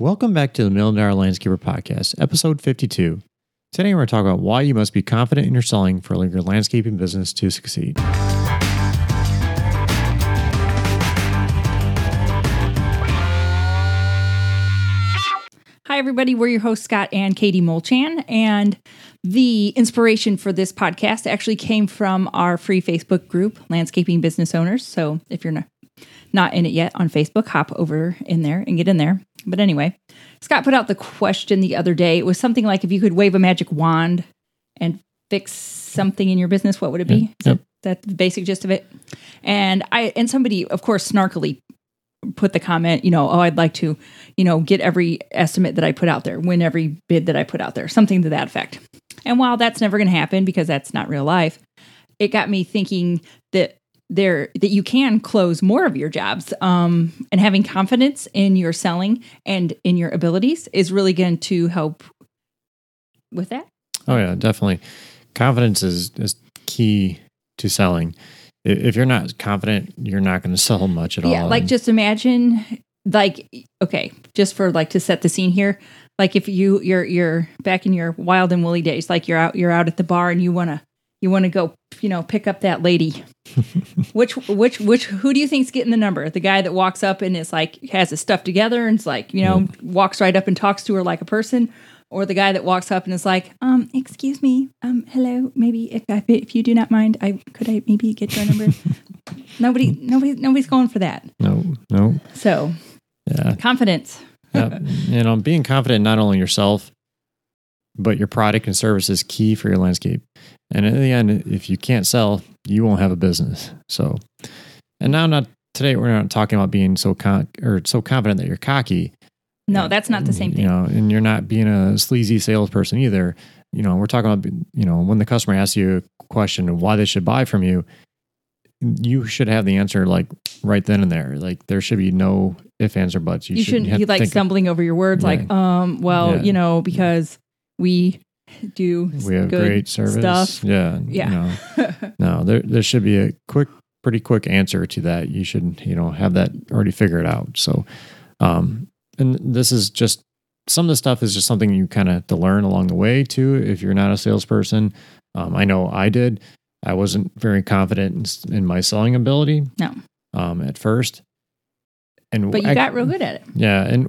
Welcome back to the Million Dollar Landscaper Podcast, episode 52. Today we're going to talk about why you must be confident in your selling for your landscaping business to succeed. Hi, everybody. We're your hosts, Scott and Katie Molchan. And the inspiration for this podcast actually came from our free Facebook group, Landscaping Business Owners. So if you're not, not in it yet on Facebook, hop over in there and get in there. But anyway, Scott put out the question the other day. It was something like if you could wave a magic wand and fix something in your business, what would it be? Yep. Is that the basic gist of it? And I and somebody, of course, snarkily put the comment, you know, oh, I'd like to, you know, get every estimate that I put out there, win every bid that I put out there, something to that effect. And while that's never going to happen because that's not real life, it got me thinking that there that you can close more of your jobs um, and having confidence in your selling and in your abilities is really going to help with that Oh, yeah, definitely. Confidence is, is key to selling. If you're not confident, you're not going to sell much at yeah all. like And- just imagine like okay just for like to set the scene here like if you you're you're back in your wild and woolly days like you're out you're out at the bar and you want to you want to go you know pick up that lady which which which who do you think's getting the number the guy that walks up and is like has his stuff together and it's like you know walks right up and talks to her like a person or the guy that walks up and is like um excuse me um hello maybe if I, if you do not mind i could i maybe get your number nobody nobody nobody's going for that no, no. so Yeah. confidence yeah. you know, being confident not only yourself, but your product and service is key for your landscape. And in the end, if you can't sell, you won't have a business. So, and now, not today, we're not talking about being so con- or so confident that you're cocky. no that's not the same thing. You know, and you're not being a sleazy salesperson either. You know, we're talking about, you know, when the customer asks you a question of why they should buy from you, you should have the answer like right then and there. Like there should be no ifs, ands, or buts. you, shouldn't have be like stumbling over your words Yeah. like um well Yeah. you know because we do we have good great service. stuff Yeah. Yeah. You know, no, there there should be a quick, pretty quick answer to that. You should, you know, have that already figured out. So, um, and this is just some of the stuff is just something you kind of to learn along the way too. If you're not a salesperson, um, I know I did. I wasn't very confident in, in my selling ability. No. Um, at first, and but you I- got real good at it yeah, and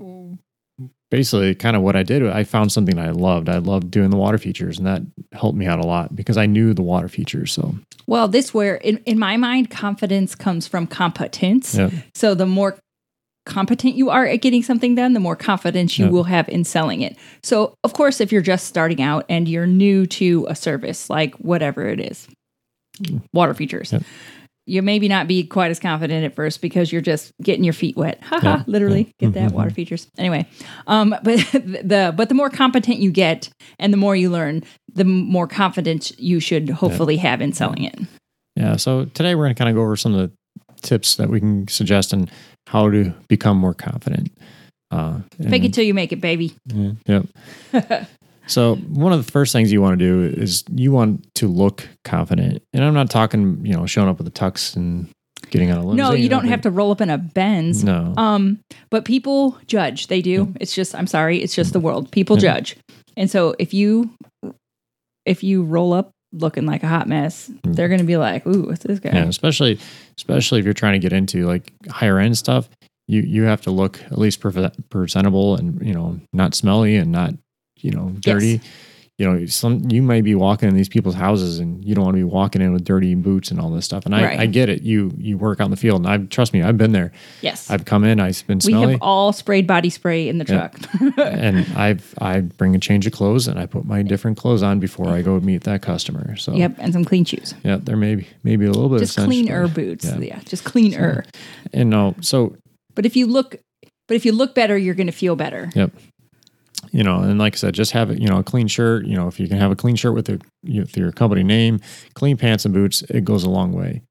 basically, kind of what I did, I found something I loved. I loved doing the water features, and that helped me out a lot because I knew the water features. So, well this where in, in my mind confidence comes from competence yeah, so the more competent you are at getting something done the more confidence you Yeah. will have in selling it so of course if you're just starting out and you're new to a service like whatever it is water features Yep. You maybe not be quite as confident at first because you're just getting your feet wet haha Yeah. literally Yeah. get that Mhm. water features anyway um but the but the more competent you get and the more you learn the more confidence you should hopefully have in selling it yeah. So today we're going to kind of go over some of the tips that we can suggest and how to become more confident. Uh, fake it till you make it baby Yeah, yep. so one of the first things you want to do is you want to look confident, and I'm not talking, you know, showing up with a tux and getting on a limousine. no you don't have to roll up in a benz No. Um, but people judge. They do. It's just I'm sorry, it's just the world. People Yeah. judge. And so if you if you roll up looking like a hot mess, they're gonna be like, Ooh, what's this guy? Yeah, especially especially if you're trying to get into like higher end stuff, you you have to look at least pre- presentable and you know not smelly and not you know dirty. You know, some you may be walking in these people's houses and you don't want to be walking in with dirty boots and all this stuff. And I, Right. I get it. You you work out in the field, and I trust me, I've been there. Yes. I've come in, I've been we have all sprayed body spray in the Yeah. truck. and I've I bring a change of clothes and I put my different clothes on before I go mm-hmm. meet that customer. So yep, and some clean shoes. yeah, there may be maybe a little bit Just of cleaner boots. yeah. Yeah. just cleaner. And no, so But if you look but if you look better, you're gonna feel better. Yep. You know, and like I said, just have it. You know, a clean shirt. You know, if you can have a clean shirt with, know, with your company name, clean pants and boots, it goes a long way.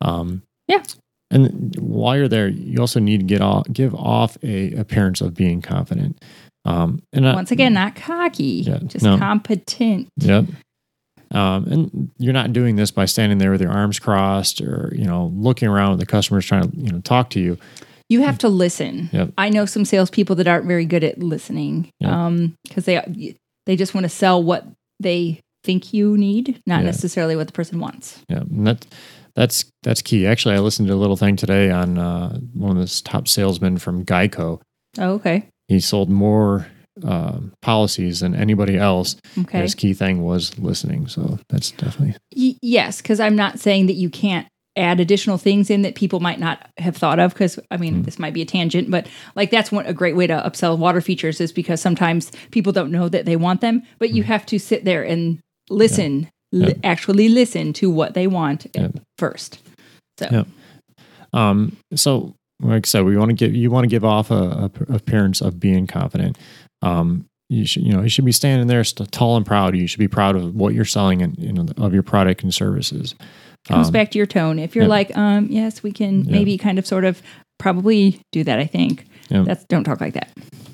Um, Yeah. And while you're there, you also need to get off, give off a appearance of being confident. Um, and I- Once again, not cocky, Yeah, just no. competent. Yep. Um, and you're not doing this by standing there with your arms crossed or you know looking around when the customer's trying to you know talk to you. You have to listen. Yep. I know some salespeople that aren't very good at listening, Yep. um, because they they just want to sell what they think you need, not Yeah. necessarily what the person wants. Yeah, and that that's that's key. Actually, I listened to a little thing today on uh, one of the top salesmen from Geico. Oh, okay, He sold more um policies than anybody else. okay. His key thing was listening. So that's definitely Y- yes, because I'm not saying that you can't add additional things in that people might not have thought of. Because I mean, Mm. this might be a tangent, but like that's one a great way to upsell water features is because sometimes people don't know that they want them, but you have to sit there and listen, li- Mm. Yep. actually listen to what they want first. So. Um, so, like I said, we want to give you want to give off a, a appearance of being confident. Um, you should, you know, you should be standing there st- tall and proud. You should be proud of what you're selling and you know of your product and services. Comes Um, back to your tone. If you're yep. like, um, yes, we can Yep. maybe kind of sort of probably do that. I think Yep. that's don't talk like that.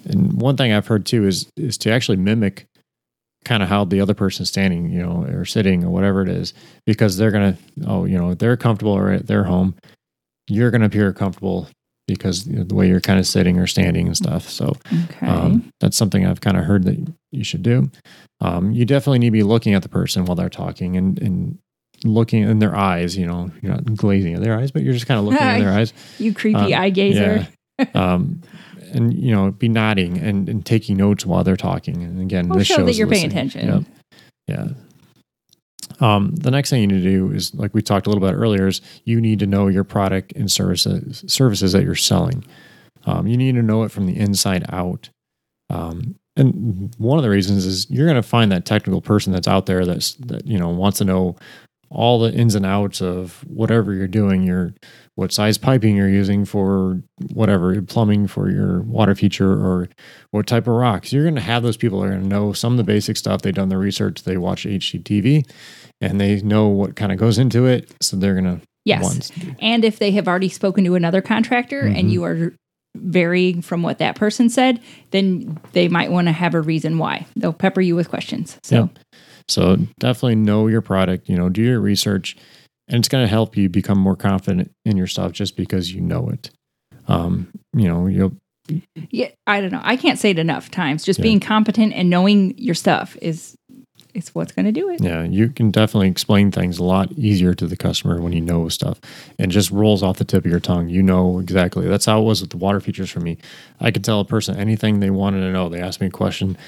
And one thing I've heard too is is to actually mimic kind of how the other person's standing, you know, or sitting or whatever it is, because they're gonna, oh, you know, they're comfortable or at their home. You're gonna appear comfortable because you know, the way you're kind of sitting or standing and stuff. So Okay. Um, that's something I've kind of heard that you should do. Um, you definitely need to be looking at the person while they're talking and, and looking in their eyes. You know, you're not glazing at their eyes, but you're just kind of looking in their eyes. you creepy um, eye gazer. Yeah. um, and you know, be nodding and, and taking notes while they're talking. And again, Well, this show shows that you're paying attention. Yep. Yeah. Um, the next thing you need to do is, like we talked a little bit earlier, is you need to know your product and services services that you're selling. Um, you need to know it from the inside out. Um, and one of the reasons is you're going to find that technical person that's out there that's that you know wants to know all the ins and outs of whatever you're doing. Your what size piping you're using for whatever plumbing for your water feature or what type of rocks. You're going to have those people are going to know some of the basic stuff. They've done their research. They watch HGTV and they know what kind of goes into it. So they're going to Yes. want And if they have already spoken to another contractor Mhm. and you are varying from what that person said, then they might want to have a reason why. They'll pepper you with questions. So, Yep. So definitely know your product, you know, do your research and it's going to help you become more confident in your stuff just because you know it. Um, you know, you'll, yeah, I don't know. I can't say it enough times. Just Yeah. being competent and knowing your stuff is is what's going to do it. yeah, you can definitely explain things a lot easier to the customer when you know stuff and just rolls off the tip of your tongue. You know exactly. That's how it was with the water features for me. I could tell a person anything they wanted to know. They asked me a question,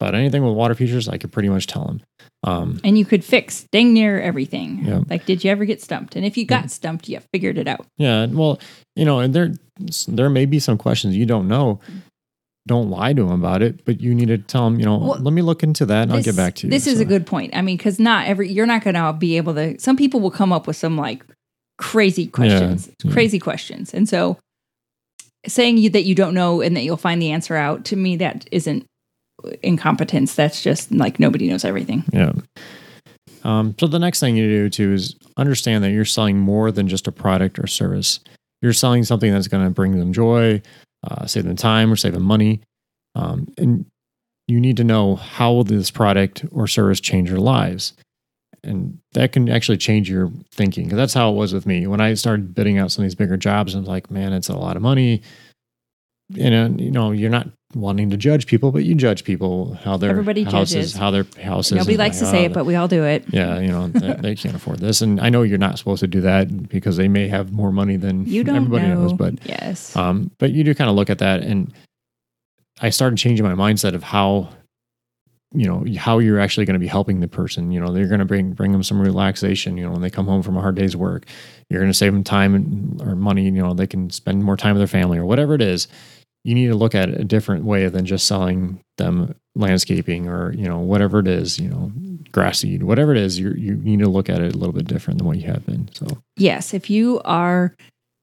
but anything with water features, I could pretty much tell them. Um, And you could fix dang near everything. Yeah. Like, did you ever get stumped? And if you got stumped, you figured it out. Yeah, well, you know, and there there may be some questions you don't know. Don't lie to them about it, but you need to tell them, you know, Well, let me look into that and I'll get This- back to you. This is So, a good point. I mean, because not every you're not going to be able to. Some people will come up with some like crazy questions, yeah. crazy questions, and so saying you that you don't know and that you'll find the answer out to me that isn't incompetence. That's just like nobody knows everything. Yeah. Um, so the next thing you do too is understand that you're selling more than just a product or service. You're selling something that's going to bring them joy, uh, save them time, or save them money. Um, and you need to know how will this product or service change your lives. And that can actually change your thinking. Because that's how it was with me. When I started bidding out some of these bigger jobs, I was like, man, it's a lot of money. And, you know, you're not wanting to judge people, but you judge people how their Everybody houses, judges. how their houses. Nobody likes to say it, but we all do it. yeah, you know, they, they can't afford this. And I know you're not supposed to do that because they may have more money than You don't everybody know. knows. But yes, um, but you do kind of look at that, and I started changing my mindset of how, you know, how you're actually going to be helping the person. You know, they're going to bring bring them some relaxation. You know, when they come home from a hard day's work, you're going to save them time and, or money. You know, they can spend more time with their family or whatever it is. You need to look at it a different way than just selling them landscaping or you know whatever it is. You know, grass seed, whatever it is. You you need to look at it a little bit different than what you have been. So yes. If you are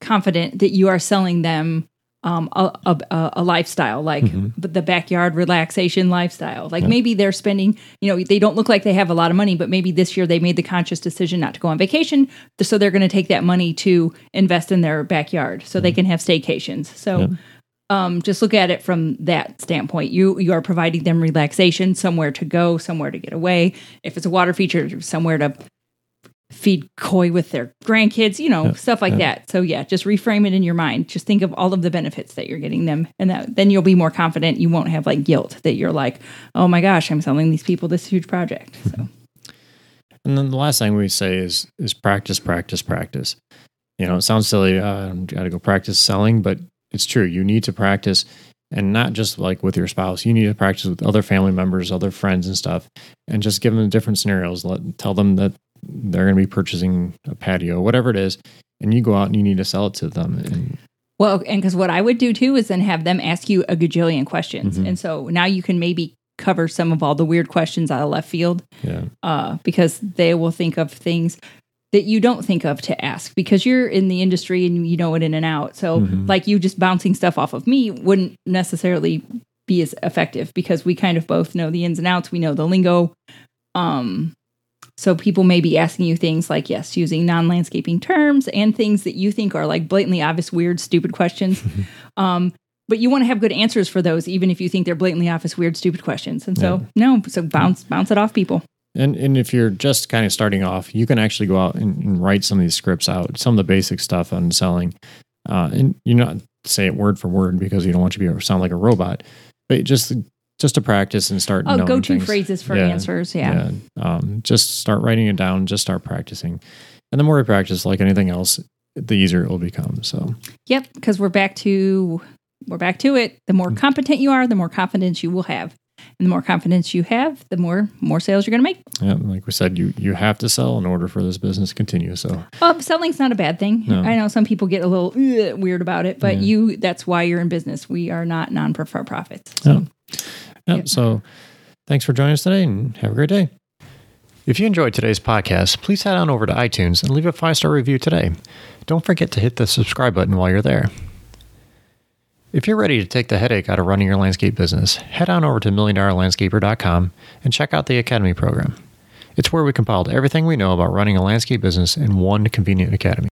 confident that you are selling them um, a, a, a lifestyle like Mhm. the backyard relaxation lifestyle. Like Yeah. maybe they're spending, you know, they don't look like they have a lot of money, but maybe this year they made the conscious decision not to go on vacation. So they're going to take that money to invest in their backyard so they can have staycations. So Mm-hmm. Yeah. Um, just look at it from that standpoint. You you are providing them relaxation, somewhere to go, somewhere to get away. If it's a water feature, somewhere to feed koi with their grandkids, you know, Yeah, stuff like yeah. that. So yeah, just reframe it in your mind. Just think of all of the benefits that you're getting them, and that then you'll be more confident. You won't have like guilt that you're like, oh my gosh, I'm selling these people this huge project. So And then the last thing we say is is practice, practice, practice. You know, it sounds silly. Uh, got to go practice selling, but it's true. You need to practice, and not just like with your spouse. You need to practice with other family members, other friends, and stuff, and just give them different scenarios. Let tell them that they're going to be purchasing a patio, whatever it is, and you go out and you need to sell it to them. And Well, and because what I would do too is then have them ask you a gajillion questions. Mhm. And so now you can maybe cover some of all the weird questions out of left field yeah, uh, because they will think of things that you don't think of to ask because you're in the industry and you know it in and out. So, Mhm. like you just bouncing stuff off of me wouldn't necessarily be as effective because we kind of both know the ins and outs. We know the lingo. Um, so people may be asking you things like, yes, using non-landscaping terms and things that you think are like blatantly obvious, weird, stupid questions. um, but you want to have good answers for those, even if you think they're blatantly obvious, weird, stupid questions. And so, no, so bounce, bounce it off people. And and if you're just kind of starting off, you can actually go out and, and write some of these scripts out, some of the basic stuff on selling, uh, and you're not say it word for word because you don't want you to be sound like a robot, but just just to practice and start. Oh, go-to things. phrases for Yeah. answers. Yeah. Um, just start writing it down. Just start practicing, and the more you practice, like anything else, the easier it will become. So Yep, because we're back to we're back to it. The Mm. more competent you are, the more confidence you will have. And the more confidence you have, the more more sales you're going to make. yeah, like we said, you you have to sell in order for this business to continue. So Well, selling's not a bad thing. No. I know some people get a little "Ugh," weird about it, but Yeah. you that's why you're in business. We are not non for profits. So Yeah. Yeah. So thanks for joining us today and have a great day. If you enjoyed today's podcast, please head on over to iTunes and leave a five star review today. Don't forget to hit the subscribe button while you're there. If you're ready to take the headache out of running your landscape business, head on over to milliondollarlandscaper.com and check out the Academy program. It's where we compiled everything we know about running a landscape business in one convenient academy.